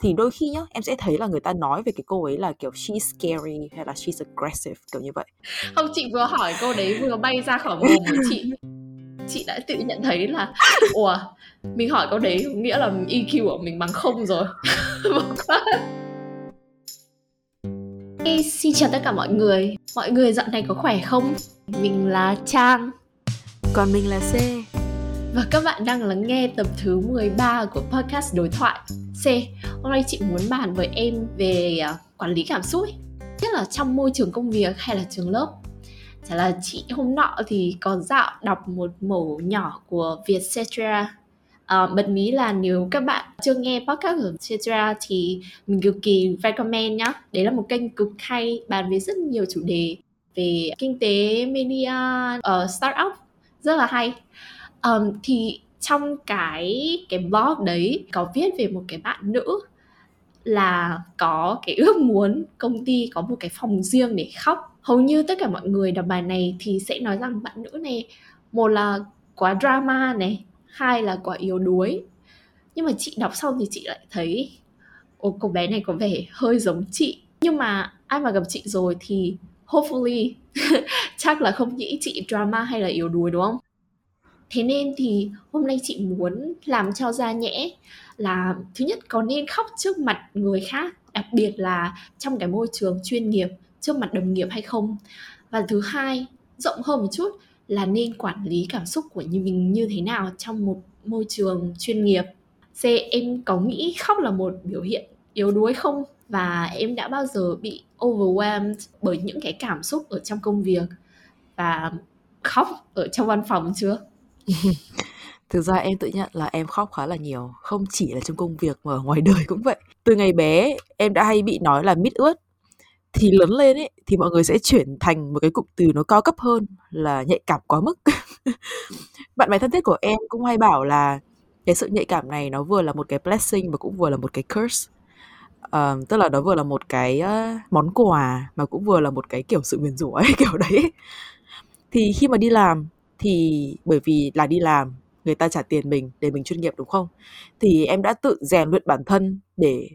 thì đôi khi nhá em sẽ thấy là người ta nói về cái cô ấy là kiểu she's scary hay là she's aggressive kiểu như vậy. Không chị vừa hỏi câu đấy vừa bay ra khỏi mồm của chị. Chị đã tự nhận thấy là ủa mình hỏi câu đấy nghĩa là EQ của mình bằng không rồi. Hey, xin chào tất cả mọi người. Mọi người dạo này có khỏe không? Mình là Trang. Còn mình là C và các bạn đang lắng nghe tập thứ 13 của podcast đối thoại C Hôm nay chị muốn bàn với em về à, quản lý cảm xúc ấy. Nhất là trong môi trường công việc hay là trường lớp Chả là chị hôm nọ thì có dạo đọc một mẫu nhỏ của Vietcetera à, bật mí là nếu các bạn chưa nghe podcast của Cetera thì mình cực kỳ recommend nhá. Đấy là một kênh cực hay bàn về rất nhiều chủ đề về kinh tế, media, uh, startup rất là hay. Um, thì trong cái cái blog đấy có viết về một cái bạn nữ là có cái ước muốn công ty có một cái phòng riêng để khóc. Hầu như tất cả mọi người đọc bài này thì sẽ nói rằng bạn nữ này một là quá drama này hai là quá yếu đuối. Nhưng mà chị đọc xong thì chị lại thấy ồ cô bé này có vẻ hơi giống chị. Nhưng mà ai mà gặp chị rồi thì hopefully chắc là không nghĩ chị drama hay là yếu đuối đúng không? Thế nên thì hôm nay chị muốn làm cho ra nhẽ là, thứ nhất, có nên khóc trước mặt người khác, đặc biệt là trong cái môi trường chuyên nghiệp, trước mặt đồng nghiệp hay không? Và thứ hai, rộng hơn một chút là nên quản lý cảm xúc của như mình như thế nào trong một môi trường chuyên nghiệp. C, em có nghĩ khóc là một biểu hiện yếu đuối không? Và em đã bao giờ bị overwhelmed bởi những cái cảm xúc ở trong công việc? Và khóc ở trong văn phòng chưa? Thực ra em tự nhận là em khóc khá là nhiều, không chỉ là trong công việc mà ở ngoài đời cũng vậy. Từ ngày bé em đã hay bị nói là mít ướt. Thì lớn lên ấy thì mọi người sẽ chuyển thành một cái cụm từ nó cao cấp hơn là nhạy cảm quá mức. Bạn bè thân thiết của em cũng hay bảo là cái sự nhạy cảm này nó vừa là một cái blessing và cũng vừa là một cái curse. Uh, tức là nó vừa là một cái uh, món quà mà cũng vừa là một cái kiểu sự nguyền rủa ấy kiểu đấy. Thì khi mà đi làm thì bởi vì là đi làm người ta trả tiền mình để mình chuyên nghiệp đúng không? Thì em đã tự rèn luyện bản thân để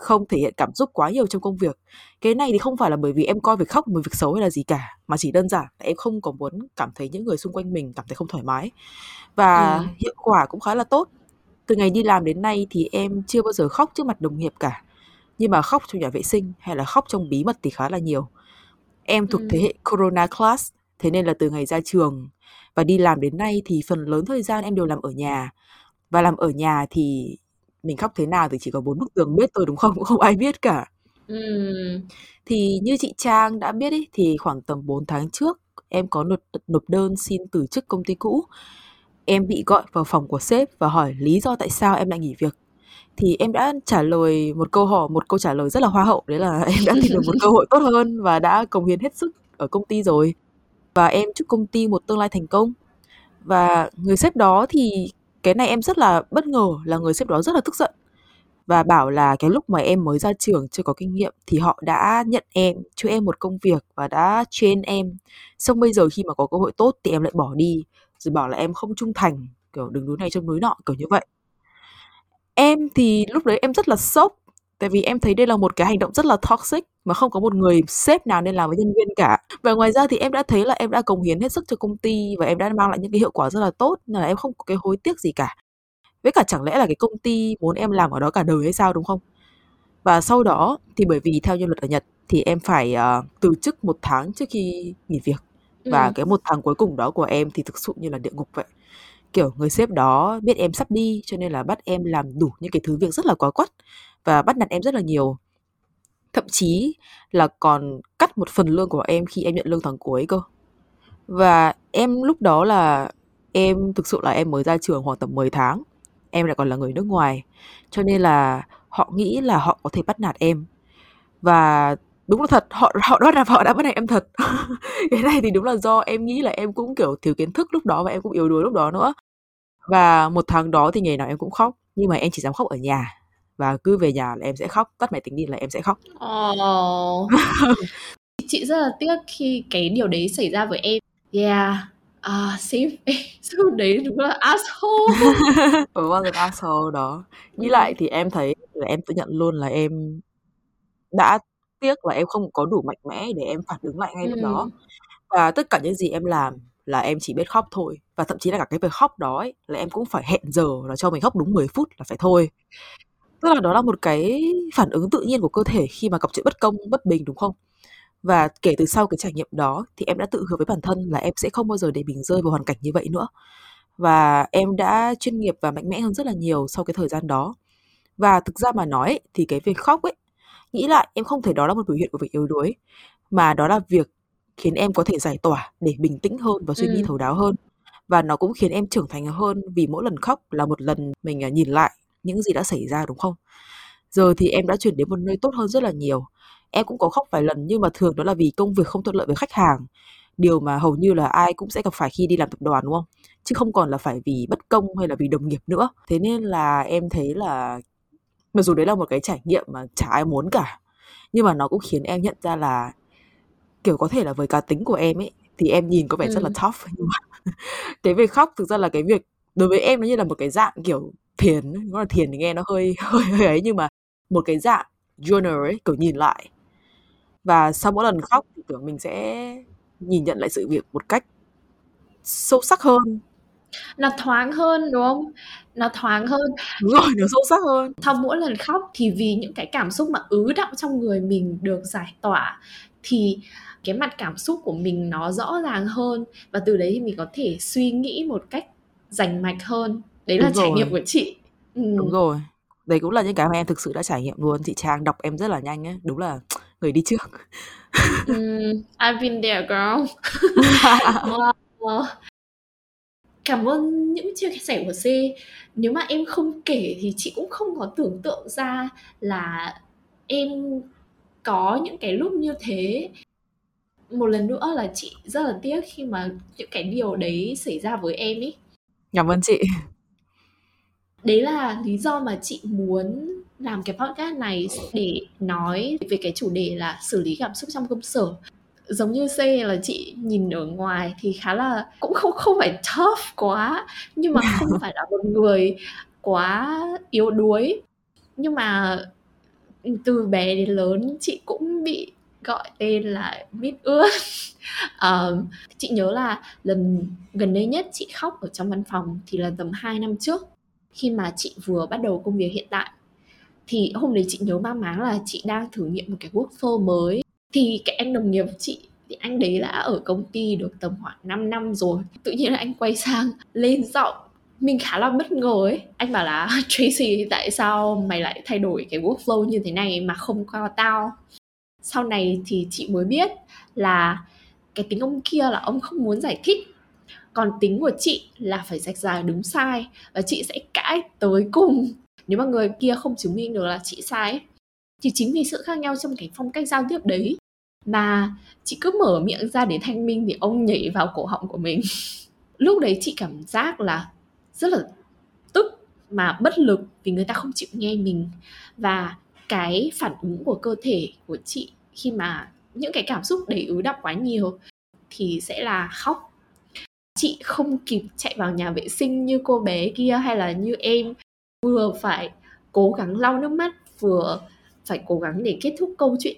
không thể hiện cảm xúc quá nhiều trong công việc. Cái này thì không phải là bởi vì em coi việc khóc một việc xấu hay là gì cả mà chỉ đơn giản là em không có muốn cảm thấy những người xung quanh mình cảm thấy không thoải mái. Và ừ. hiệu quả cũng khá là tốt. Từ ngày đi làm đến nay thì em chưa bao giờ khóc trước mặt đồng nghiệp cả. Nhưng mà khóc trong nhà vệ sinh hay là khóc trong bí mật thì khá là nhiều. Em thuộc ừ. thế hệ corona class thế nên là từ ngày ra trường và đi làm đến nay thì phần lớn thời gian em đều làm ở nhà và làm ở nhà thì mình khóc thế nào thì chỉ có bốn bức tường biết thôi đúng không? Cũng không ai biết cả. Ừm. Thì như chị Trang đã biết ấy, thì khoảng tầm 4 tháng trước em có nộp nộp đơn xin từ chức công ty cũ. Em bị gọi vào phòng của sếp và hỏi lý do tại sao em lại nghỉ việc. Thì em đã trả lời một câu hỏi một câu trả lời rất là hoa hậu, đấy là em đã tìm được một cơ hội tốt hơn và đã cống hiến hết sức ở công ty rồi. Và em chúc công ty một tương lai thành công. Và người sếp đó thì cái này em rất là bất ngờ, là người sếp đó rất là tức giận và bảo là cái lúc mà em mới ra trường chưa có kinh nghiệm thì họ đã nhận em, cho em một công việc và đã train em. Xong bây giờ khi mà có cơ hội tốt thì em lại bỏ đi, rồi bảo là em không trung thành, kiểu, đứng núi này trong núi nọ kiểu như vậy. Em thì lúc đấy em rất là sốc, tại vì em thấy đây là một cái hành động rất là toxic mà không có một người sếp nào nên làm với nhân viên cả. Và ngoài ra thì em đã thấy là em đã cống hiến hết sức cho công ty và em đã mang lại những cái hiệu quả rất là tốt nên là em không có cái hối tiếc gì cả. Với cả chẳng lẽ là cái công ty muốn em làm ở đó cả đời hay sao đúng không? Và sau đó thì bởi vì theo như luật ở Nhật thì em phải uh, từ chức một tháng trước khi nghỉ việc. Và ừ. cái một tháng cuối cùng đó của em thì thực sự như là địa ngục vậy. Kiểu người sếp đó biết em sắp đi cho nên là bắt em làm đủ những cái thứ việc rất là quá quắt và bắt nạt em rất là nhiều thậm chí là còn cắt một phần lương của em khi em nhận lương tháng cuối cơ. Và em lúc đó là em thực sự là em mới ra trường khoảng tầm 10 tháng, em lại còn là người nước ngoài, cho nên là họ nghĩ là họ có thể bắt nạt em. Và đúng là thật, họ họ đó là họ đã bắt nạt em thật. Cái này thì đúng là do em nghĩ là em cũng kiểu thiếu kiến thức lúc đó và em cũng yếu đuối lúc đó nữa. Và một tháng đó thì ngày nào em cũng khóc, nhưng mà em chỉ dám khóc ở nhà và cứ về nhà là em sẽ khóc tắt máy tính đi là em sẽ khóc oh. chị rất là tiếc khi cái điều đấy xảy ra với em yeah à sếp sếp đấy đúng là asshole ừ bao giờ asshole đó nghĩ lại thì em thấy là em tự nhận luôn là em đã tiếc là em không có đủ mạnh mẽ để em phản ứng lại ngay lúc đó. Ừm. Và tất cả những gì em làm là em chỉ biết khóc thôi. Và thậm chí là cả cái việc khóc đó ấy, là em cũng phải hẹn giờ là cho mình khóc đúng 10 phút là phải thôi. Tức là đó là một cái phản ứng tự nhiên của cơ thể khi mà gặp chuyện bất công, bất bình, đúng không? Và kể từ sau cái trải nghiệm đó thì em đã tự hứa với bản thân là em sẽ không bao giờ để mình rơi vào hoàn cảnh như vậy nữa. Và em đã chuyên nghiệp và mạnh mẽ hơn rất là nhiều sau cái thời gian đó. Và thực ra mà nói ấy, thì cái việc khóc ấy, nghĩ lại em không thấy đó là một biểu hiện của việc yếu đuối, mà đó là việc khiến em có thể giải tỏa để bình tĩnh hơn và suy nghĩ Ừm. thấu đáo hơn. Và nó cũng khiến em trưởng thành hơn vì mỗi lần khóc là một lần mình, à, nhìn lại những gì đã xảy ra, đúng không? Giờ thì em đã chuyển đến một nơi tốt hơn rất là nhiều. Em cũng có khóc vài lần nhưng mà thường đó là vì công việc không thuận lợi với khách hàng, điều mà hầu như là ai cũng sẽ gặp phải khi đi làm tập đoàn, đúng không? Chứ không còn là phải vì bất công hay là vì đồng nghiệp nữa. Thế nên là em thấy là mặc dù đấy là một cái trải nghiệm mà chả ai muốn cả, nhưng mà nó cũng khiến em nhận ra là, kiểu, có thể là với cá tính của em ấy, thì em nhìn có vẻ rất là Ừm. tough nhưng mà cái việc khóc thực ra là cái việc đối với em nó như là một cái dạng, kiểu, thiền. Đúng là thiền thì nghe nó hơi hơi hơi ấy nhưng mà một cái dạng journal ấy, kiểu, nhìn lại. Và sau mỗi lần khóc thì, kiểu, mình sẽ nhìn nhận lại sự việc một cách sâu sắc hơn. Nó thoáng hơn, đúng không? Nó thoáng hơn. Đúng rồi, nó sâu sắc hơn. Sau mỗi lần khóc thì vì những cái cảm xúc mà ứ đọng trong người mình được giải tỏa thì cái mặt cảm xúc của mình nó rõ ràng hơn và từ đấy thì mình có thể suy nghĩ một cách rành mạch hơn. Đấy là Đúng trải rồi. nghiệm của chị. Đúng Ừm. rồi. Đấy cũng là những cái mà em thực sự đã trải nghiệm luôn. Chị Trang đọc em rất là nhanh ấy, đúng là người đi trước. Ừm, I've been there girl. Wow. Cảm ơn những chia sẻ của C. Nếu mà em không kể thì chị cũng không có tưởng tượng ra là em có những cái lúc như thế. Một lần nữa là chị rất là tiếc khi mà những cái điều đấy xảy ra với em ấy. Cảm ơn chị. Đấy là lý do mà chị muốn làm cái podcast này để nói về cái chủ đề là xử lý cảm xúc trong công sở. Giống như C là chị nhìn ở ngoài thì khá là cũng không không phải tough quá, nhưng mà không phải là một người quá yếu đuối. Nhưng mà, từ bé đến lớn chị cũng bị gọi tên là mít ướt. um, chị nhớ là lần gần đây nhất chị khóc ở trong văn phòng thì là tầm 2 năm trước, khi mà chị vừa bắt đầu công việc hiện tại. Thì hôm đấy chị nhớ mang máng là chị đang thử nghiệm một cái workflow mới. Thì cái anh đồng nghiệp của chị thì anh đấy đã ở công ty được tầm khoảng 5 năm rồi. Tự nhiên là anh quay sang lên giọng mình khá là bất ngờ ấy. Anh bảo là "Tracy, tại sao mày lại thay đổi cái workflow như thế này mà không qua tao?" Sau này thì chị mới biết là cái tính ông kia là ông không muốn giải thích. Còn tính của chị là phải rạch ròi đúng sai và chị sẽ cãi tới cùng. Nếu mà người kia không chứng minh được là chị sai ấy. Thì chính vì sự khác nhau trong cái phong cách giao tiếp đấy mà chị cứ mở miệng ra để thanh minh thì ông nhảy vào cổ họng của mình. Lúc đấy chị cảm giác là rất là tức mà bất lực vì người ta không chịu nghe mình. Và cái phản ứng của cơ thể của chị khi mà những cái cảm xúc đầy ứ đọng quá nhiều thì sẽ là khóc. Chị không kịp chạy vào nhà vệ sinh như cô bé kia hay là như em, vừa phải cố gắng lau nước mắt, vừa phải cố gắng để kết thúc câu chuyện.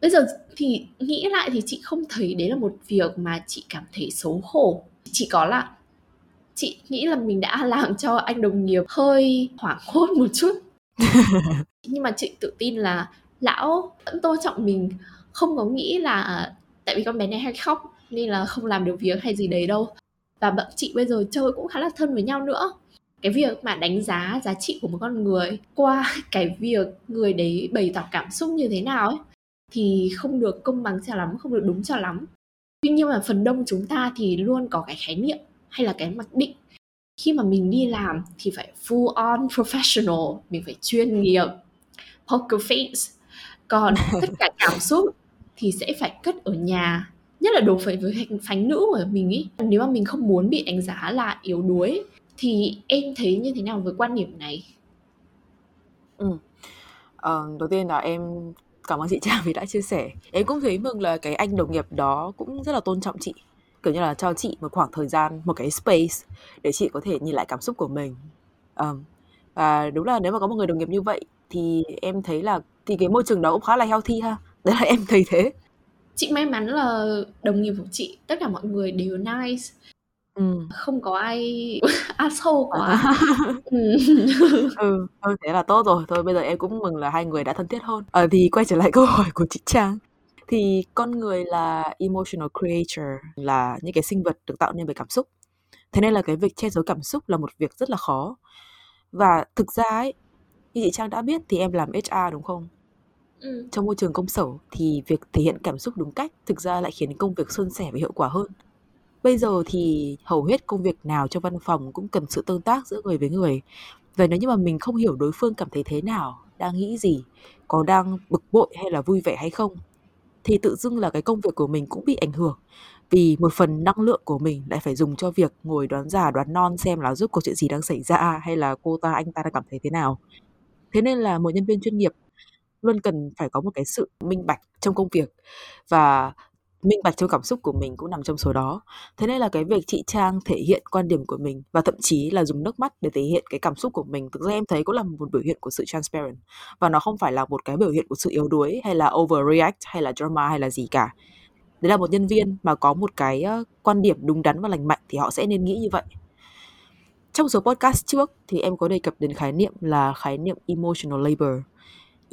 Bây giờ thì nghĩ lại thì chị không thấy đấy là một việc mà chị cảm thấy xấu hổ. Chỉ có là chị nghĩ là mình đã làm cho anh đồng nghiệp hơi hoảng hốt một chút. Nhưng mà chị tự tin là lão vẫn tôn trọng mình, không có nghĩ là tại vì con bé này hay khóc nên là không làm được việc hay gì đấy đâu. Và bọn chị bây giờ chơi cũng khá là thân với nhau nữa. Cái việc mà đánh giá giá trị của một con người qua cái việc người đấy bày tỏ cảm xúc như thế nào ấy thì không được công bằng cho lắm, không được đúng cho lắm. Tuy nhiên mà phần đông chúng ta thì luôn có cái khái niệm hay là cái mặc định khi mà mình đi làm thì phải full on professional, mình phải chuyên nghiệp, poker face. Còn tất cả cảm xúc thì sẽ phải cất ở nhà, nhất là đối với với phái nữ của mình ý Nếu mà mình không muốn bị đánh giá là yếu đuối thì em thấy như thế nào với quan điểm này? Ừ, Ờ, đầu tiên là em cảm ơn chị Trang vì đã chia sẻ. Em cũng thấy mừng là cái anh đồng nghiệp đó cũng rất là tôn trọng chị, kiểu như là, cho chị một khoảng thời gian, một cái space để chị có thể nhìn lại cảm xúc của mình. Ờm, và đúng là nếu mà có một người đồng nghiệp như vậy thì em thấy là thì cái môi trường đó cũng khá là healthy ha đấy là em thấy thế chị may mắn là đồng nghiệp của chị tất cả mọi người đều nice. Ừ. không có ai asshole quá. Ừ. ừ thôi thế là tốt rồi. Thôi bây giờ em cũng mừng là hai người đã thân thiết hơn. Ờ thì quay trở lại câu hỏi của chị trang. Thì con người là emotional creature là những cái sinh vật được tạo nên bởi cảm xúc. Thế nên là cái việc che giấu cảm xúc là một việc rất là khó. Và thực ra ấy như chị trang đã biết thì em làm hr đúng không ừ. trong môi trường công sở thì việc thể hiện cảm xúc đúng cách thực ra lại khiến công việc suôn sẻ và hiệu quả hơn. Bây giờ thì hầu hết công việc nào trong văn phòng cũng cần sự tương tác giữa người với người. Và nếu như mà mình không hiểu đối phương cảm thấy thế nào, đang nghĩ gì, có đang bực bội hay là vui vẻ hay không, thì tự dưng là cái công việc của mình cũng bị ảnh hưởng. Vì một phần năng lượng của mình lại phải dùng cho việc ngồi đoán giả đoán non xem là giúp có chuyện gì đang xảy ra hay là cô ta, anh ta đang cảm thấy thế nào. Thế nên là một nhân viên chuyên nghiệp luôn cần phải có một cái sự minh bạch trong công việc. Và minh bạch trong cảm xúc của mình cũng nằm trong số đó. Thế nên là cái việc chị trang thể hiện quan điểm của mình và thậm chí là dùng nước mắt để thể hiện cái cảm xúc của mình, thực ra em thấy cũng là một biểu hiện của sự transparent. Và nó không phải là một cái biểu hiện của sự yếu đuối hay là overreact hay là drama hay là gì cả. Đấy là một nhân viên mà có một cái quan điểm đúng đắn và lành mạnh thì họ sẽ nên nghĩ như vậy. Trong số podcast trước thì em có đề cập đến khái niệm là khái niệm emotional labor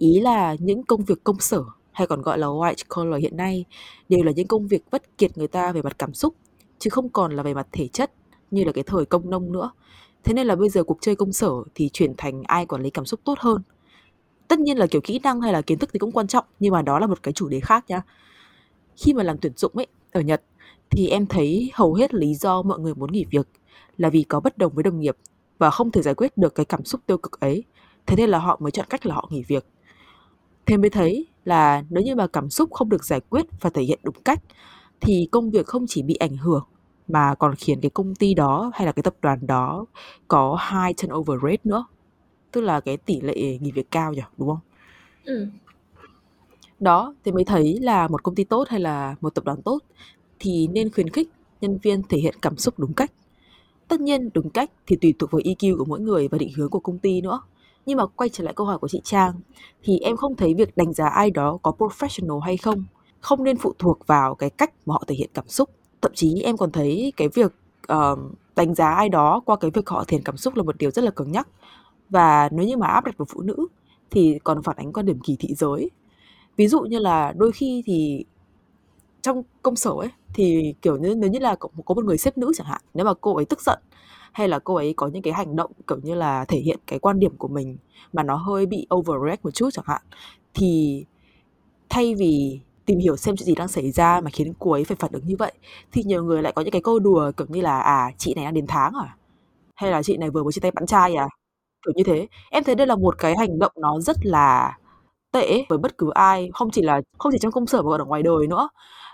ý là những công việc công sở, hay còn gọi là white collar hiện nay, đều là những công việc vất kiệt người ta về mặt cảm xúc, chứ không còn là về mặt thể chất, như là cái thời công nông nữa. Thế nên là bây giờ cuộc chơi công sở thì chuyển thành ai quản lý cảm xúc tốt hơn? Tất nhiên là kiểu kỹ năng hay là kiến thức thì cũng quan trọng, nhưng mà đó là một cái chủ đề khác nhá khi mà làm tuyển dụng ấy, ở nhật, thì em thấy hầu hết lý do mọi người muốn nghỉ việc là vì có bất đồng với đồng nghiệp và không thể giải quyết được cái cảm xúc tiêu cực ấy. Thế nên là họ mới chọn cách là họ nghỉ việc thế mới thấy là nếu như mà cảm xúc không được giải quyết và thể hiện đúng cách thì công việc không chỉ bị ảnh hưởng mà còn khiến cái công ty đó hay là cái tập đoàn đó có high turnover rate nữa. Tức là cái tỷ lệ nghỉ việc cao nhỉ đúng không? Ừ. đó thì mới thấy là một công ty tốt hay là một tập đoàn tốt thì nên khuyến khích nhân viên thể hiện cảm xúc đúng cách. Tất nhiên đúng cách thì tùy thuộc vào EQ của mỗi người và định hướng của công ty nữa nhưng mà quay trở lại câu hỏi của chị Trang thì em không thấy việc đánh giá ai đó có professional hay không? Không nên phụ thuộc vào cái cách mà họ thể hiện cảm xúc. Thậm chí em còn thấy cái việc uh, đánh giá ai đó qua cái việc họ thể hiện cảm xúc là một điều rất là cứng nhắc. Và nếu như mà áp đặt vào phụ nữ thì còn phản ánh quan điểm kỳ thị giới. Ví dụ như là đôi khi thì trong công sở ấy thì kiểu như nếu như là có một người sếp nữ chẳng hạn nếu mà cô ấy tức giận hay là cô ấy có những cái hành động, kiểu như là, thể hiện cái quan điểm của mình mà nó hơi bị overreact một chút chẳng hạn, thì thay vì tìm hiểu xem chuyện gì đang xảy ra mà khiến cô ấy phải phản ứng như vậy, thì nhiều người lại có những cái câu đùa kiểu như là à chị này đang đến tháng à? Hay là chị này vừa mới chia tay bạn trai à? Kiểu như thế. Em thấy đây là một cái hành động nó rất là tệ với bất cứ ai, không chỉ là, không chỉ trong công sở mà còn ở ngoài đời nữa.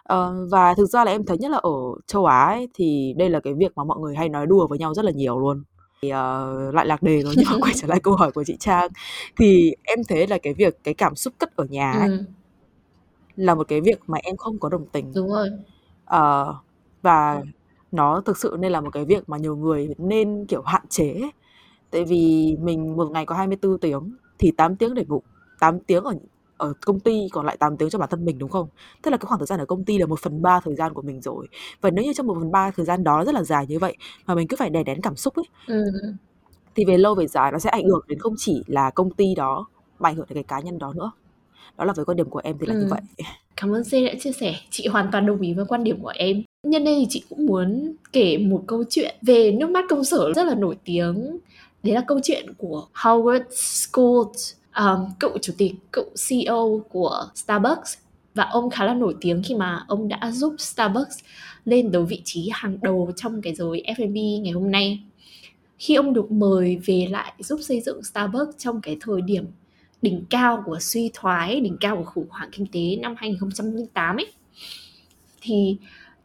Ờ, và thực ra là em thấy nhất là ở châu Á ấy, thì đây là cái việc mà mọi người hay nói đùa với nhau rất là nhiều luôn. Thì, ờ, lại lạc đề rồi nhưng mà quay trở lại câu hỏi của chị Trang thì em thấy là cái việc cái cảm xúc cất ở nhà ấy ừ. là một cái việc mà em không có đồng tình. đúng rồi Ờ, và nó thực sự nên là một cái việc mà nhiều người nên kiểu hạn chế ấy. Tại vì mình một ngày có 24 tiếng thì 8 tiếng để ngủ, 8 tiếng ở ở công ty còn lại 8 tiếng cho bản thân mình đúng không? Tức là cái khoảng thời gian ở công ty là 1 phần 3 thời gian của mình rồi. Và nếu như trong 1 phần 3 thời gian đó rất là dài như vậy mà mình cứ phải đè nén cảm xúc ấy ừ. thì về lâu về dài nó sẽ ảnh hưởng đến không chỉ là công ty đó mà ảnh hưởng đến cái cá nhân đó nữa. Đó là với quan điểm của em thì là Ừ. như vậy. Cảm ơn C đã chia sẻ. Chị hoàn toàn đồng ý với quan điểm của em. Nhân đây thì chị cũng muốn kể một câu chuyện về nước mắt công sở rất là nổi tiếng. Đấy là câu chuyện của Howard Schultz, um, cựu chủ tịch, cựu CEO của Starbucks. Và ông khá là nổi tiếng khi mà ông đã giúp Starbucks lên tới vị trí hàng đầu trong cái giới F&B ngày hôm nay. Khi ông được mời về lại giúp xây dựng Starbucks trong cái thời điểm đỉnh cao của suy thoái, đỉnh cao của khủng hoảng kinh tế năm 2008 ấy thì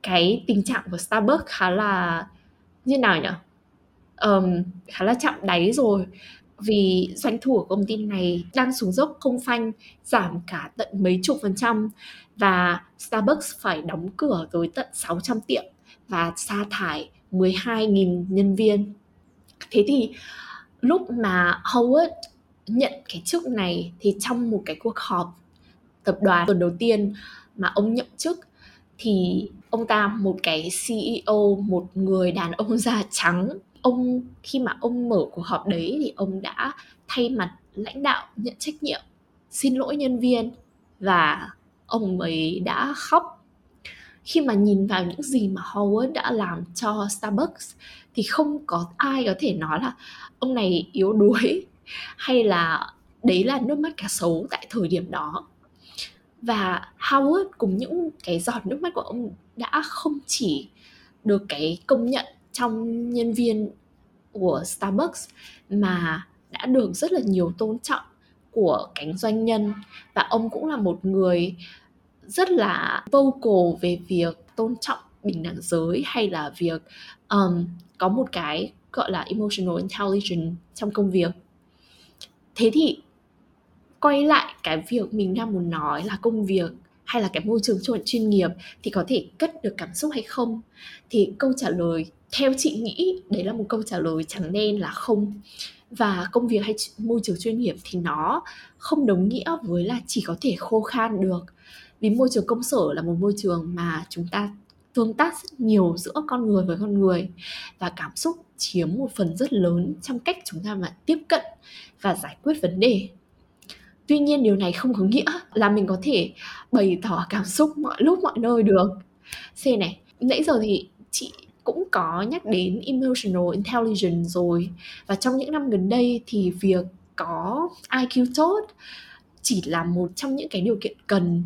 cái tình trạng của Starbucks khá là như nào nhỉ? Um, khá là chạm đáy rồi vì doanh thu của công ty này đang xuống dốc không phanh, giảm cả tận mấy chục phần trăm và Starbucks phải đóng cửa tới tận 600 tiệm và sa thải 12.000 nhân viên. Thế thì lúc mà Howard nhận cái chức này thì trong một cái cuộc họp tập đoàn tuần đầu tiên mà ông nhậm chức thì ông ta, một cái CEO một người đàn ông da trắng ông, khi mà ông mở cuộc họp đấy thì ông đã thay mặt lãnh đạo nhận trách nhiệm, xin lỗi nhân viên và ông ấy đã khóc. Khi mà nhìn vào những gì mà Howard đã làm cho Starbucks thì không có ai có thể nói là ông này yếu đuối hay là đấy là nước mắt cá sấu tại thời điểm đó. Và Howard cùng những cái giọt nước mắt của ông đã không chỉ được cái công nhận trong nhân viên của Starbucks mà đã được rất là nhiều tôn trọng của cánh doanh nhân. Và ông cũng là một người rất là vocal về việc tôn trọng bình đẳng giới hay là việc um, có một cái gọi là emotional intelligence trong công việc. Thế thì quay lại cái việc mình đang muốn nói là công việc hay là cái môi trường chuẩn chuyên nghiệp thì có thể cất được cảm xúc hay không? Thì câu trả lời theo chị nghĩ, đấy là một câu trả lời chẳng nên là không. Và công việc hay môi trường chuyên nghiệp thì nó không đồng nghĩa với là chỉ có thể khô khan được. Vì môi trường công sở là một môi trường mà chúng ta tương tác rất nhiều giữa con người với con người và cảm xúc chiếm một phần rất lớn trong cách chúng ta mà tiếp cận và giải quyết vấn đề. Tuy nhiên điều này không có nghĩa là mình có thể bày tỏ cảm xúc mọi lúc mọi nơi được. C này, nãy giờ thì chị cũng có nhắc đến emotional intelligence rồi. Và trong những năm gần đây thì việc có IQ tốt chỉ là một trong những cái điều kiện cần.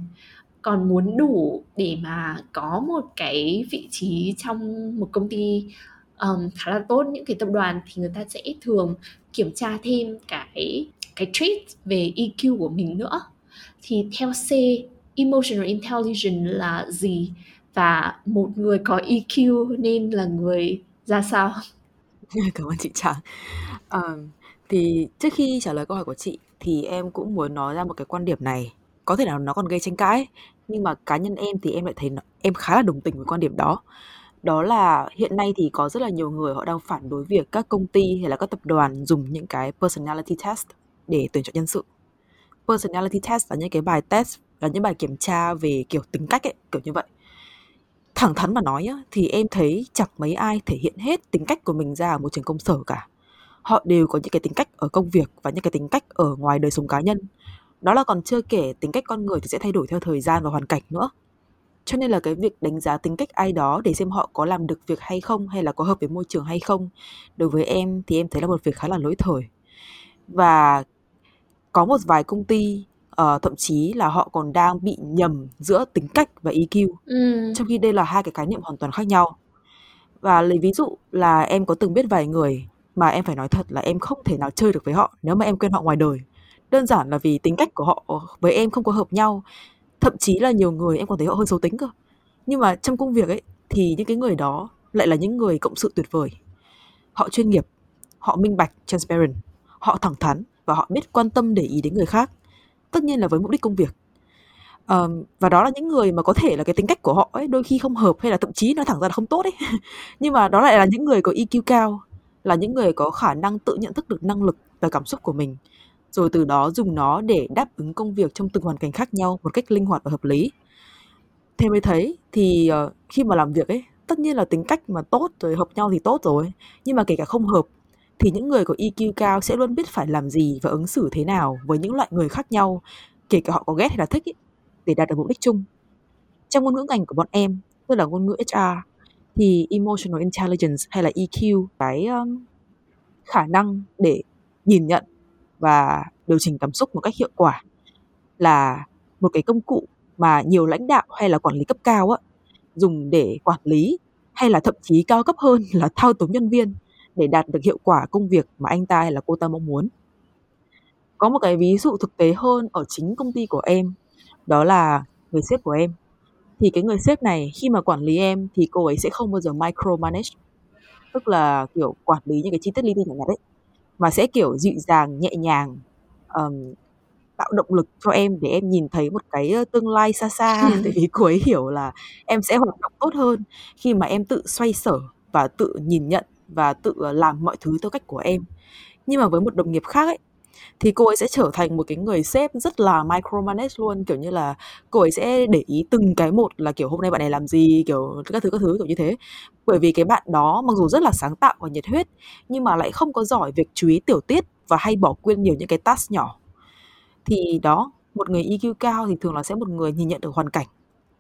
Còn muốn đủ để mà có một cái vị trí trong một công ty um, khá là tốt những cái tập đoàn thì người ta sẽ thường kiểm tra thêm cái cái trait về EQ của mình nữa. Thì theo C emotional intelligence là gì? Và một người có EQ nên là người ra sao? Cảm ơn chị Trang à, thì trước khi trả lời câu hỏi của chị thì em cũng muốn nói ra một cái quan điểm này. Có thể là nó còn gây tranh cãi nhưng mà cá nhân em thì em lại thấy nó, em khá là đồng tình với quan điểm đó. Đó là hiện nay thì có rất là nhiều người họ đang phản đối việc các công ty hay là các tập đoàn dùng những cái personality test để tuyển chọn nhân sự. Personality test là những cái bài test là những bài kiểm tra về kiểu tính cách ấy kiểu như vậy thẳng thắn mà nói á, thì em thấy chẳng mấy ai thể hiện hết tính cách của mình ra ở một trường công sở cả. Họ đều có những cái tính cách ở công việc và những cái tính cách ở ngoài đời sống cá nhân. Đó là còn chưa kể tính cách con người thì sẽ thay đổi theo thời gian và hoàn cảnh nữa. Cho nên là cái việc đánh giá tính cách ai đó để xem họ có làm được việc hay không hay là có hợp với môi trường hay không đối với em thì em thấy là một việc khá là lỗi thời. Và có một vài công ty uh, thậm chí là họ còn đang bị nhầm giữa tính cách và EQ ừ. trong khi đây là hai cái khái niệm hoàn toàn khác nhau. Và lấy ví dụ là em có từng biết vài người mà em phải nói thật là em không thể nào chơi được với họ nếu mà em quen họ ngoài đời. Đơn giản là vì tính cách của họ với em không có hợp nhau. Thậm chí là nhiều người em còn thấy họ hơn xấu tính cơ. Nhưng mà trong công việc ấy thì những cái người đó lại là những người cộng sự tuyệt vời. Họ chuyên nghiệp họ minh bạch transparent họ thẳng thắn và họ biết quan tâm để ý đến người khác tất nhiên là với mục đích công việc. Um, và đó là những người mà có thể là cái tính cách của họ ấy đôi khi không hợp hay là thậm chí nó thẳng ra là không tốt ấy. Nhưng mà đó lại là những người có EQ cao là những người có khả năng tự nhận thức được năng lực và cảm xúc của mình. Rồi từ đó dùng nó để đáp ứng công việc trong từng hoàn cảnh khác nhau một cách linh hoạt và hợp lý. Thế mới thấy thì uh, khi mà làm việc ấy tất nhiên là tính cách mà tốt rồi hợp nhau thì tốt rồi nhưng mà kể cả không hợp thì những người có EQ cao sẽ luôn biết phải làm gì và ứng xử thế nào với những loại người khác nhau, kể cả họ có ghét hay là thích ý, để đạt được mục đích chung. Trong ngôn ngữ ngành của bọn em, tức là ngôn ngữ HR, thì emotional intelligence hay là EQ cái um, khả năng để nhìn nhận và điều chỉnh cảm xúc một cách hiệu quả là một cái công cụ mà nhiều lãnh đạo hay là quản lý cấp cao á dùng để quản lý hay là thậm chí cao cấp hơn là thao túng nhân viên để đạt được hiệu quả công việc mà anh ta hay là cô ta mong muốn. Có một cái ví dụ thực tế hơn ở chính công ty của em, đó là người sếp của em. Thì cái người sếp này khi mà quản lý em thì cô ấy sẽ không bao giờ micromanage, tức là kiểu quản lý những cái chi tiết li ti nhỏ nhặt ấy, mà sẽ kiểu dịu dàng, nhẹ nhàng, um, tạo động lực cho em để em nhìn thấy một cái tương lai xa xa tại vì cô ấy hiểu là em sẽ hoạt động tốt hơn khi mà em tự xoay sở và tự nhìn nhận và tự ờ, làm mọi thứ theo cách của em. Nhưng mà với một đồng nghiệp khác ấy, thì cô ấy sẽ trở thành một cái người sếp rất là micromanage luôn, kiểu như là cô ấy sẽ để ý từng cái một là, kiểu, hôm nay bạn này làm gì, kiểu, các thứ các thứ, kiểu như thế. Bởi vì cái bạn đó mặc dù rất là sáng tạo và nhiệt huyết, nhưng mà lại không có giỏi việc chú ý tiểu tiết và hay bỏ quên nhiều những cái task nhỏ. Thì đó, một người EQ cao thì thường là sẽ một người nhìn nhận được hoàn cảnh,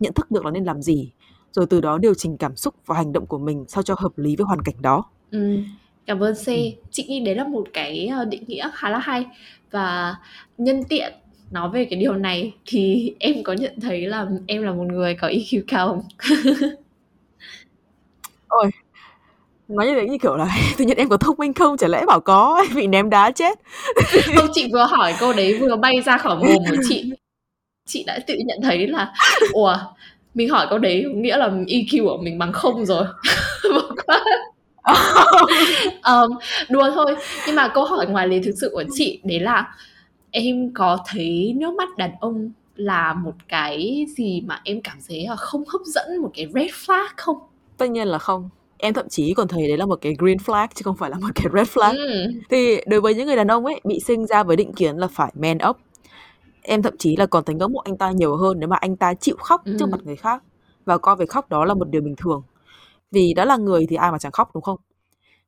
nhận thức được là nên làm gì, rồi từ đó điều chỉnh cảm xúc và hành động của mình sao cho hợp lý với hoàn cảnh đó ừ. cảm ơn C ừ. chị nghĩ đấy là một cái ờ, định nghĩa khá là hay và nhân tiện nói về cái điều này thì em có nhận thấy là em là một người có EQ cao không? Ôi, nói như thế như kiểu là tự nhiên em có thông minh không chả lẽ bảo có bị ném đá chết không chị vừa hỏi câu đấy vừa bay ra khỏi mồm của chị chị đã tự nhận thấy là ủa mình hỏi câu đấy nghĩa là EQ của mình bằng không rồi um, đùa thôi. Nhưng mà câu hỏi ngoài lề thực sự của chị đấy là em có thấy nước mắt đàn ông là một cái gì mà em cảm thấy là không hấp dẫn một cái red flag không? Tất nhiên là không. Em thậm chí còn thấy đấy là một cái green flag chứ không phải là một cái red flag. Ừ. thì đối với những người đàn ông ấy bị sinh ra với định kiến là phải man up. Em thậm chí là còn thấy ngưỡng mộ anh ta nhiều hơn nếu mà anh ta chịu khóc ừ. trước mặt người khác và coi việc khóc đó là một điều bình thường vì đã là người thì ai mà chẳng khóc, đúng không?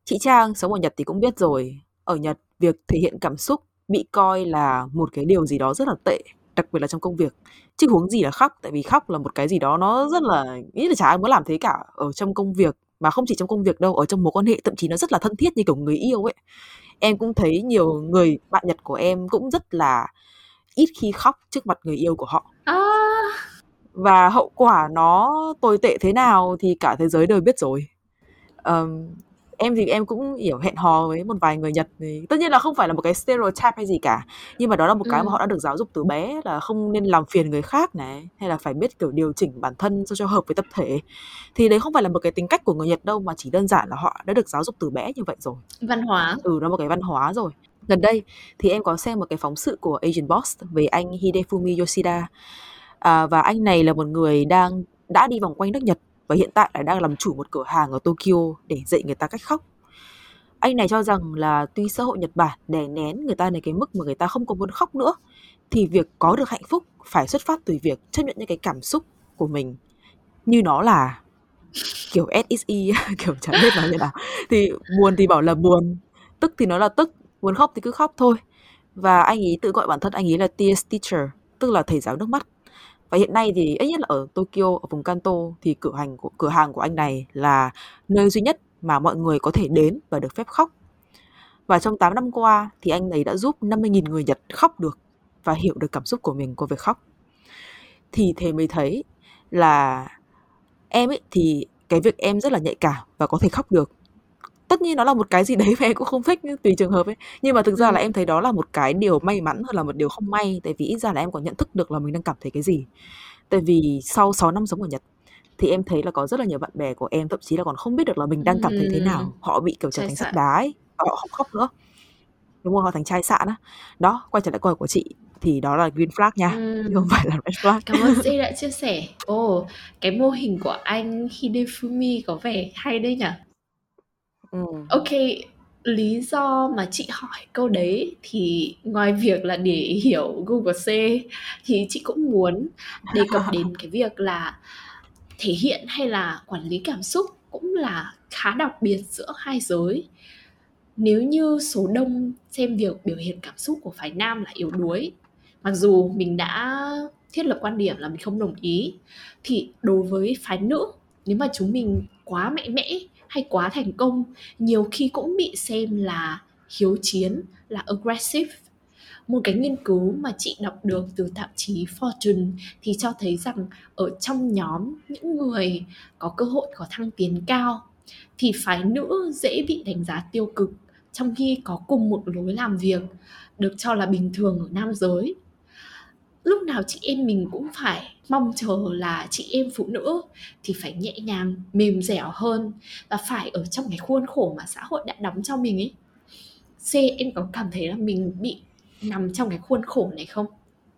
Chị trang sống ở nhật thì cũng biết rồi. Ở nhật, việc thể hiện cảm xúc bị coi là một cái điều gì đó rất là tệ, đặc biệt là trong công việc. Chứ huống gì là khóc, tại vì khóc là một cái gì đó nó rất là nghĩ là chả ai muốn làm thế cả ở trong công việc, mà không chỉ trong công việc đâu, ở trong mối quan hệ, thậm chí nó rất là thân thiết như kiểu người yêu ấy. Em cũng thấy nhiều người, bạn nhật của em cũng rất là ít khi khóc trước mặt người yêu của họ. À và hậu quả nó tồi tệ thế nào thì cả thế giới đều biết rồi. Um, em thì em cũng hiểu hẹn hò với một vài người Nhật thì tất nhiên là không phải là một cái stereotype hay gì cả nhưng mà đó là một cái ừ. mà họ đã được giáo dục từ bé là không nên làm phiền người khác này hay là phải biết kiểu điều chỉnh bản thân cho cho hợp với tập thể. Thì đấy không phải là một cái tính cách của người Nhật đâu mà chỉ đơn giản là họ đã được giáo dục từ bé như vậy rồi. Văn hóa. Ừ nó một cái văn hóa rồi. Gần đây thì em có xem một cái phóng sự của Asian Boss về anh Hidefumi Yoshida à, và anh này là một người đang đã đi vòng quanh nước Nhật và hiện tại là đang làm chủ một cửa hàng ở Tokyo để dạy người ta cách khóc. Anh này cho rằng là tuy xã hội Nhật Bản đè nén người ta đến cái mức mà người ta không có muốn khóc nữa thì việc có được hạnh phúc phải xuất phát từ việc chấp nhận những cái cảm xúc của mình. Như nó là kiểu SSE kiểu chẳng biết nói như nào. Thì buồn thì bảo là buồn tức thì nó là tức muốn khóc thì cứ khóc thôi. Và anh ấy tự gọi bản thân anh ấy là tears teacher tức là thầy giáo nước mắt và hiện nay thì ít nhất là ở Tokyo, ở vùng Kanto thì cửa hàng của, cửa hàng của anh này là nơi duy nhất mà mọi người có thể đến và được phép khóc. Và trong 8 năm qua thì anh ấy đã giúp 50.000 người Nhật khóc được và hiểu được cảm xúc của mình qua việc khóc. Thì thế mới thấy là em ấy thì cái việc em rất là nhạy cảm và có thể khóc được tất nhiên nó là một cái gì đấy mà em cũng không thích tùy trường hợp ấy. Nhưng mà thực ra là em thấy đó là một cái điều may mắn hơn là một điều không may tại vì ít ra là em có nhận thức được là mình đang cảm thấy cái gì. Tại vì sau 6 năm sống ở Nhật thì em thấy là có rất là nhiều bạn bè của em thậm chí là còn không biết được là mình đang cảm thấy thế nào. Họ bị kiểu trở thành sắt đá ấy. Và họ không khóc nữa. Đúng không họ thành chai sạn á đó quay trở lại câu hỏi của chị thì đó là green flag nha ừ. chứ không phải là red flag. Cảm ơn chị đã chia sẻ. Ồ cái mô hình của anh Hidefumi có vẻ hay đấy Ok, lý do mà chị hỏi câu đấy thì ngoài việc là để hiểu Google C thì chị cũng muốn đề cập đến cái việc là thể hiện hay là quản lý cảm xúc cũng là khá đặc biệt giữa hai giới. Nếu như số đông xem việc biểu hiện cảm xúc của phái nam là yếu đuối, mặc dù mình đã thiết lập quan điểm là mình không đồng ý thì đối với phái nữ nếu mà chúng mình quá mạnh mẽ hay quá thành công, nhiều khi cũng bị xem là hiếu chiến, là aggressive. Một cái nghiên cứu mà chị đọc được từ tạp chí Fortune thì cho thấy rằng ở trong nhóm những người có cơ hội có thăng tiến cao thì phái nữ dễ bị đánh giá tiêu cực, trong khi có cùng một lối làm việc được cho là bình thường ở nam giới lúc nào chị em mình cũng phải mong chờ là chị em phụ nữ thì phải nhẹ nhàng, mềm dẻo hơn và phải ở trong cái khuôn khổ mà xã hội đã đóng cho mình ấy. C, em có cảm thấy là mình bị nằm trong cái khuôn khổ này không?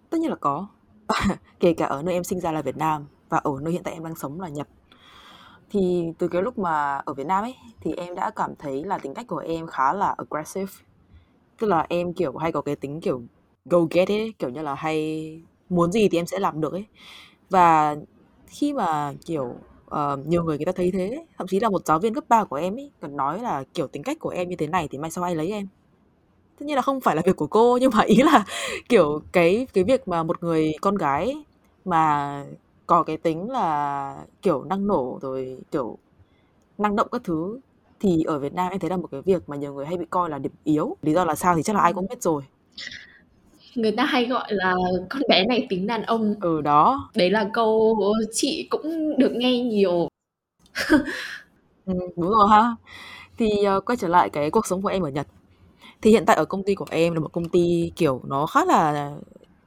Tất nhiên là có. Kể cả ở nơi em sinh ra là Việt Nam và ở nơi hiện tại em đang sống là Nhật. Thì từ cái lúc mà ở Việt Nam ấy, thì em đã cảm thấy là tính cách của em khá là aggressive. Tức là em, kiểu, hay có cái tính, kiểu go get it kiểu như là hay muốn gì thì em sẽ làm được ấy. Và khi mà kiểu uh, nhiều người người ta thấy thế thậm chí là một giáo viên cấp 3 của em ấy còn nói là kiểu tính cách của em như thế này thì mai sau ai lấy em? Tất nhiên là không phải là việc của cô nhưng mà ý là kiểu cái cái việc mà một người con gái mà có cái tính là kiểu năng nổ rồi kiểu năng động các thứ thì ở Việt Nam em thấy là một cái việc mà nhiều người hay bị coi là điểm yếu. Lý do là sao thì chắc là ai cũng biết rồi người ta hay gọi là con bé này tính đàn ông. Ừ đó. Đấy là câu chị cũng được nghe nhiều. Ừ, đúng rồi ha. Thì uh, quay trở lại cái cuộc sống của em ở Nhật. Thì hiện tại ở công ty của em là một công ty kiểu nó khá là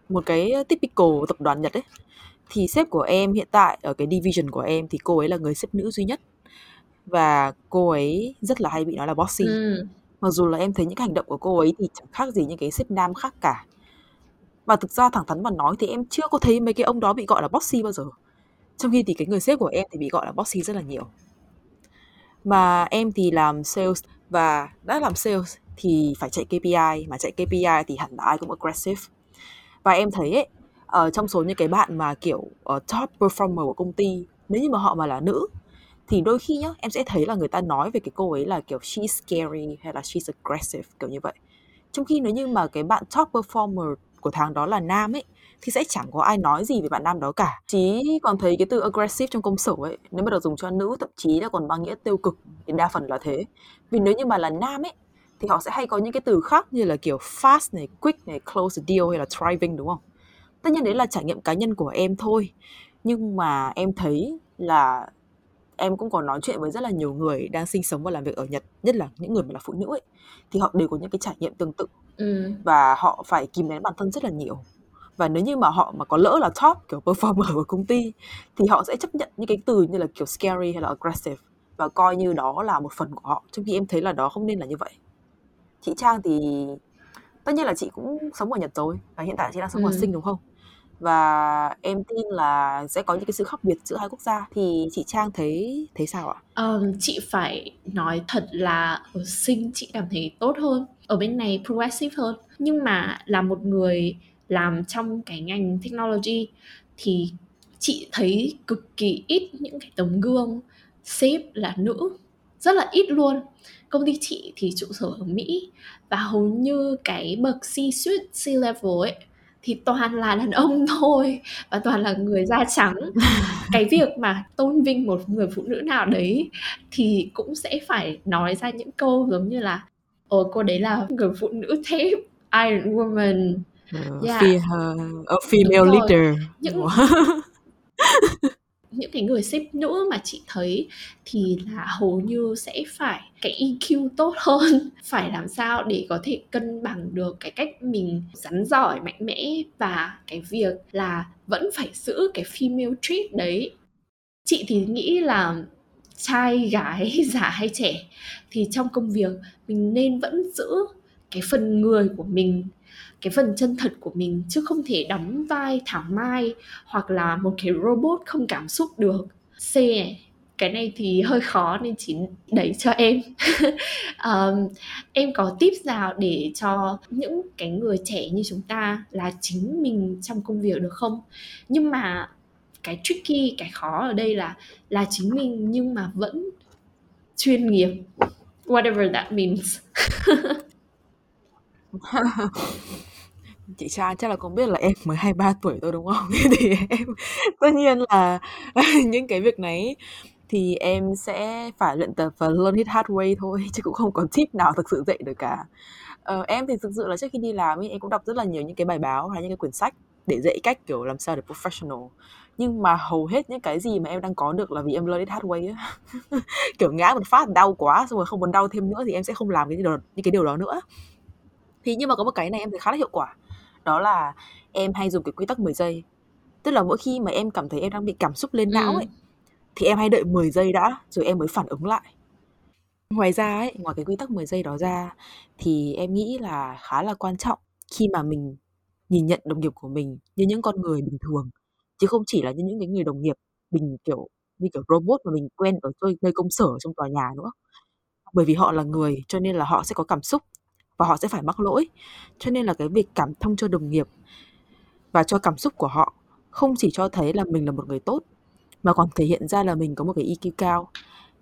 một cái typical tập đoàn Nhật ấy. Thì sếp của em hiện tại ở cái division của em thì cô ấy là người sếp nữ duy nhất. Và cô ấy rất là hay bị nói là bossy. Ừ. mặc dù là em thấy những cái hành động của cô ấy thì chẳng khác gì những cái sếp nam khác cả và thực ra thẳng thắn mà nói thì em chưa có thấy mấy cái ông đó bị gọi là bossy bao giờ. Trong khi thì cái người sếp của em thì bị gọi là bossy rất là nhiều. Mà em thì làm sales và đã làm sales thì phải chạy KPI mà chạy KPI thì hẳn là ai cũng aggressive. Và em thấy ấy ở trong số những cái bạn mà kiểu uh, top performer của công ty nếu như mà họ mà là nữ thì đôi khi nhá em sẽ thấy là người ta nói về cái cô ấy là kiểu she's scary hay là she's aggressive kiểu như vậy. Trong khi nếu như mà cái bạn top performer của tháng đó là nam ấy, thì sẽ chẳng có ai nói gì về bạn nam đó cả. Chí còn thấy cái từ aggressive trong công sở ấy, nếu mà được dùng cho nữ, thậm chí là còn mang nghĩa tiêu cực, thì đa phần là thế. Vì nếu như mà là nam ấy, thì họ sẽ hay có những cái từ khác như là kiểu fast này, quick này, close the deal hay là thriving, đúng không? Tất nhiên đấy là trải nghiệm cá nhân của em thôi. Nhưng mà em thấy là em cũng còn nói chuyện với rất là nhiều người đang sinh sống và làm việc ở Nhật nhất là những người mà là phụ nữ ấy thì họ đều có những cái trải nghiệm tương tự ừ. và họ phải kìm nén bản thân rất là nhiều và nếu như mà họ mà có lỡ là top kiểu performer của công ty thì họ sẽ chấp nhận những cái từ như là kiểu scary hay là aggressive và coi như đó là một phần của họ trong khi em thấy là đó không nên là như vậy chị Trang thì tất nhiên là chị cũng sống ở Nhật rồi và hiện tại chị đang sống ừ. ở Sinh đúng không và em tin là sẽ có những cái sự khác biệt giữa hai quốc gia. Thì chị Trang thấy thấy sao ạ? Um, chị phải nói thật là ở sinh chị cảm thấy tốt hơn ở bên này progressive hơn. Nhưng mà là một người làm trong cái ngành technology thì chị thấy cực kỳ ít những cái tấm gương sếp là nữ rất là ít luôn. Công ty chị thì trụ sở ở Mỹ và hầu như cái bậc C-suite C-level ấy thì toàn là đàn ông thôi và toàn là người da trắng. Cái việc mà tôn vinh một người phụ nữ nào đấy thì cũng sẽ phải nói ra những câu giống như là ồ cô đấy là người phụ nữ thép Iron Woman. Uh, yeah. Fe- a female leader. Những những cái người sếp nữ mà chị thấy thì là hầu như sẽ phải cái EQ tốt hơn. Phải làm sao để có thể cân bằng được cái cách mình rắn giỏi, mạnh mẽ và cái việc là vẫn phải giữ cái female trait đấy. Chị thì nghĩ là trai gái, già hay trẻ thì trong công việc mình nên vẫn giữ cái phần người của mình cái phần chân thật của mình chứ không thể đóng vai thảo mai hoặc là một cái robot không cảm xúc được. C cái này thì hơi khó nên chỉ đẩy cho em. Um, em có tips nào để cho những cái người trẻ như chúng ta là chính mình trong công việc được không? Nhưng mà cái tricky cái khó ở đây là là chính mình nhưng mà vẫn chuyên nghiệp. Whatever that means. Chị Trang chắc là cũng biết là em mới 23 tuổi thôi, đúng không? thì em tất nhiên là những cái việc này thì em sẽ phải luyện tập và learn it hard way thôi, chứ cũng không có tip nào thực sự dạy được cả. Ờ, em thì thực sự là trước khi đi làm ấy, em cũng đọc rất là nhiều những cái bài báo hay những cái quyển sách để dạy cách, kiểu, làm sao để professional. Nhưng mà hầu hết những cái gì mà em đang có được là vì em learn it hard way á. Kiểu, ngã một phát đau quá, xong rồi không muốn đau thêm nữa thì em sẽ không làm cái điều những cái điều đó nữa. Thì nhưng mà có một cái này em thấy khá là hiệu quả. Đó là em hay dùng cái quy tắc 10 giây. Tức là mỗi khi mà em cảm thấy em đang bị cảm xúc lên não ấy thì em hay đợi 10 giây đã rồi em mới phản ứng lại. Ngoài ra ấy ngoài cái quy tắc 10 giây đó ra thì em nghĩ là khá là quan trọng khi mà mình nhìn nhận đồng nghiệp của mình như những con người bình thường chứ không chỉ là như những cái người đồng nghiệp bình kiểu như kiểu robot mà mình quen ở nơi công sở trong tòa nhà nữa. Bởi vì họ là người cho nên là họ sẽ có cảm xúc và họ sẽ phải mắc lỗi. Cho nên là cái việc cảm thông cho đồng nghiệp và cho cảm xúc của họ không chỉ cho thấy là mình là một người tốt, mà còn thể hiện ra là mình có một cái EQ cao.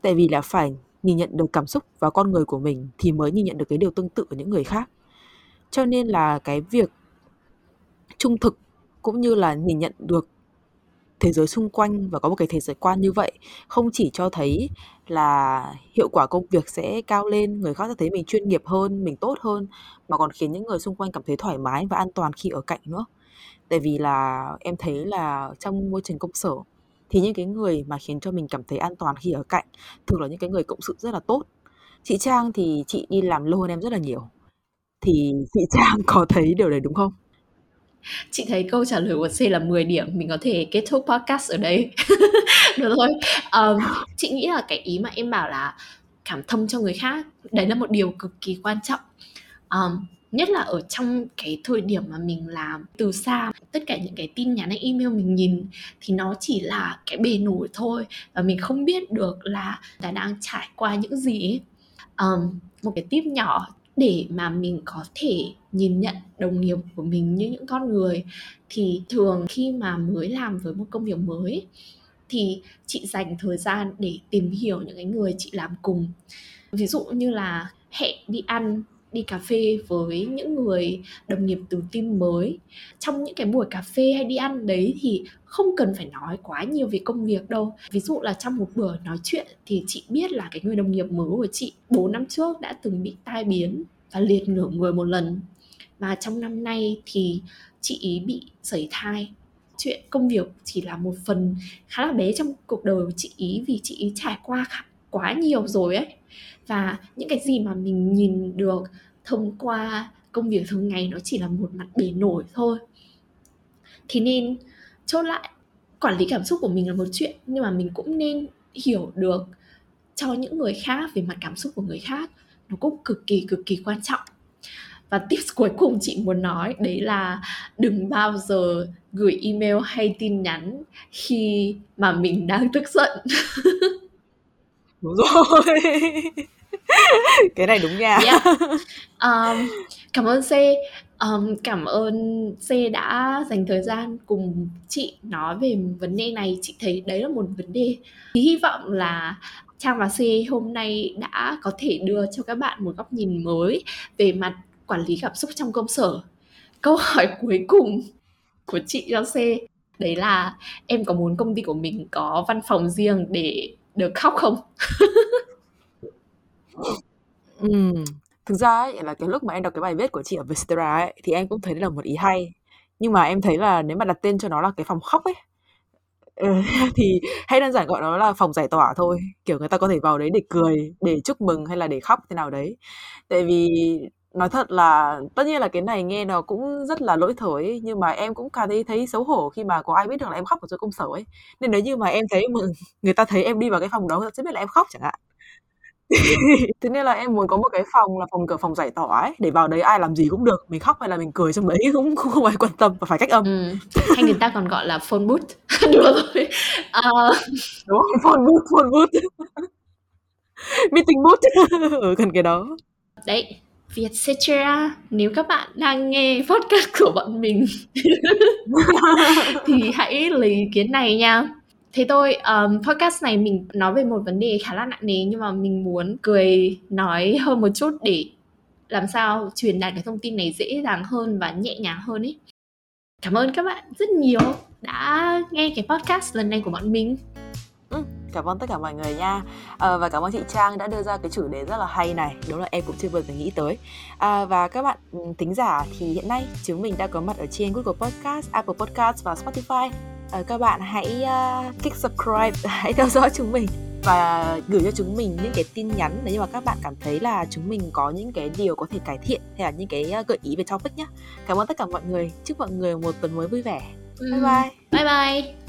Tại vì là phải nhìn nhận được cảm xúc và con người của mình thì mới nhìn nhận được cái điều tương tự ở những người khác. Cho nên là cái việc trung thực cũng như là nhìn nhận được thế giới xung quanh và có một cái thế giới quan như vậy không chỉ cho thấy là hiệu quả công việc sẽ cao lên, người khác sẽ thấy mình chuyên nghiệp hơn, mình tốt hơn, mà còn khiến những người xung quanh cảm thấy thoải mái và an toàn khi ở cạnh nữa. Tại vì là em thấy là trong môi trường công sở thì những cái người mà khiến cho mình cảm thấy an toàn khi ở cạnh thường là những cái người cộng sự rất là tốt. Chị Trang thì chị đi làm lâu hơn em rất là nhiều. Thì chị Trang có thấy điều đấy đúng không? Chị thấy câu trả lời của C là 10 điểm mình có thể kết thúc podcast ở đây. Được thôi. Um, chị nghĩ là cái ý mà em bảo là cảm thông cho người khác đấy là một điều cực kỳ quan trọng. Um, nhất là ở trong cái thời điểm mà mình làm từ xa tất cả những cái tin nhắn hay email mình nhìn thì nó chỉ là cái bề nổi thôi và mình không biết được là đã đang trải qua những gì um, một cái tip nhỏ để mà mình có thể nhìn nhận đồng nghiệp của mình như những con người, thì thường khi mà mới làm với một công việc mới, thì chị dành thời gian để tìm hiểu những cái người chị làm cùng. Ví dụ như là hẹn đi ăn, đi cà phê với những người đồng nghiệp từ team mới. Trong những cái buổi cà phê hay đi ăn đấy thì không cần phải nói quá nhiều về công việc đâu. Ví dụ là trong một bữa nói chuyện thì chị biết là cái người đồng nghiệp mới của chị 4 năm trước đã từng bị tai biến và liệt nửa người một lần và trong năm nay thì chị ý bị sẩy thai. Chuyện công việc chỉ là một phần khá là bé trong cuộc đời của chị ý vì chị ý trải qua quá nhiều rồi ấy. Và những cái gì mà mình nhìn được thông qua công việc thường ngày nó chỉ là một mặt bề nổi thôi. Thì nên chốt lại, quản lý cảm xúc của mình là một chuyện, nhưng mà mình cũng nên hiểu được cho những người khác về mặt cảm xúc của người khác, nó cũng cực kỳ cực kỳ quan trọng và tips cuối cùng chị muốn nói đấy là đừng bao giờ gửi email hay tin nhắn khi mà mình đang tức giận. Đúng rồi. Cái này đúng nha. Yeah. um, cảm ơn C. Um, cảm ơn C đã dành thời gian cùng chị nói về vấn đề này. Chị thấy đấy là một vấn đề. Thì hy vọng là Trang và C hôm nay đã có thể đưa cho các bạn một góc nhìn mới về mặt quản lý cảm xúc trong công sở. Câu hỏi cuối cùng của chị cho C đấy là em có muốn công ty của mình có văn phòng riêng để được khóc không? ừ, thực ra ấy, là cái lúc mà em đọc cái bài viết của chị ở Vietcetera ấy thì em cũng thấy là một ý hay. Nhưng mà em thấy là nếu mà đặt tên cho nó là cái phòng khóc ấy ừ, thì hay đơn giản gọi nó là phòng giải tỏa thôi, kiểu, người ta có thể vào đấy để cười, để chúc mừng hay là để khóc thế nào đấy. Tại vì nói thật là tất nhiên là cái này nghe nó cũng rất là lỗi thời ấy, nhưng mà em cũng cảm thấy thấy xấu hổ khi mà có ai biết được là em khóc ở chỗ công sở ấy. Nên nếu như mà em thấy mà người ta thấy em đi vào cái phòng đó, người ta sẽ biết là em khóc chẳng hạn. Thế nên là em muốn có một cái phòng là phòng, kiểu, phòng giải tỏa ấy, để vào đấy ai làm gì cũng được, mình khóc hay là mình cười trong đấy cũng cũng không ai quan tâm và phải cách âm. Ừm, hay người ta còn gọi là phone booth. Ờ. Đúng rồi, phone booth, phone booth. Meeting booth. Ừ, cần cái đó. Đấy, Vietcetera, nếu các bạn đang nghe podcast của bọn mình thì hãy lấy ý kiến này nha. Thế tôi um, podcast này mình nói về một vấn đề khá là nặng nề nhưng mà mình muốn cười nói hơn một chút để làm sao truyền đạt cái thông tin này dễ dàng hơn và nhẹ nhàng hơn ấy cảm ơn các bạn rất nhiều đã nghe cái podcast lần này của bọn mình cảm ơn tất cả mọi người nha. À, và cảm ơn chị Trang đã đưa ra cái chủ đề rất là hay này. Đúng là em cũng chưa bao giờ nghĩ tới. À, và các bạn ừ, tính giả thì hiện nay chúng mình đã có mặt ở trên Google Podcast, Apple Podcast và Spotify. Uh, các bạn hãy uh, click subscribe hãy theo dõi chúng mình và gửi cho chúng mình những cái tin nhắn nếu như mà các bạn cảm thấy là chúng mình có những cái điều có thể cải thiện hay là những cái gợi ý về topic nhé cảm ơn tất cả mọi người. Chúc mọi người một tuần mới vui vẻ. Bye bye. Bye bye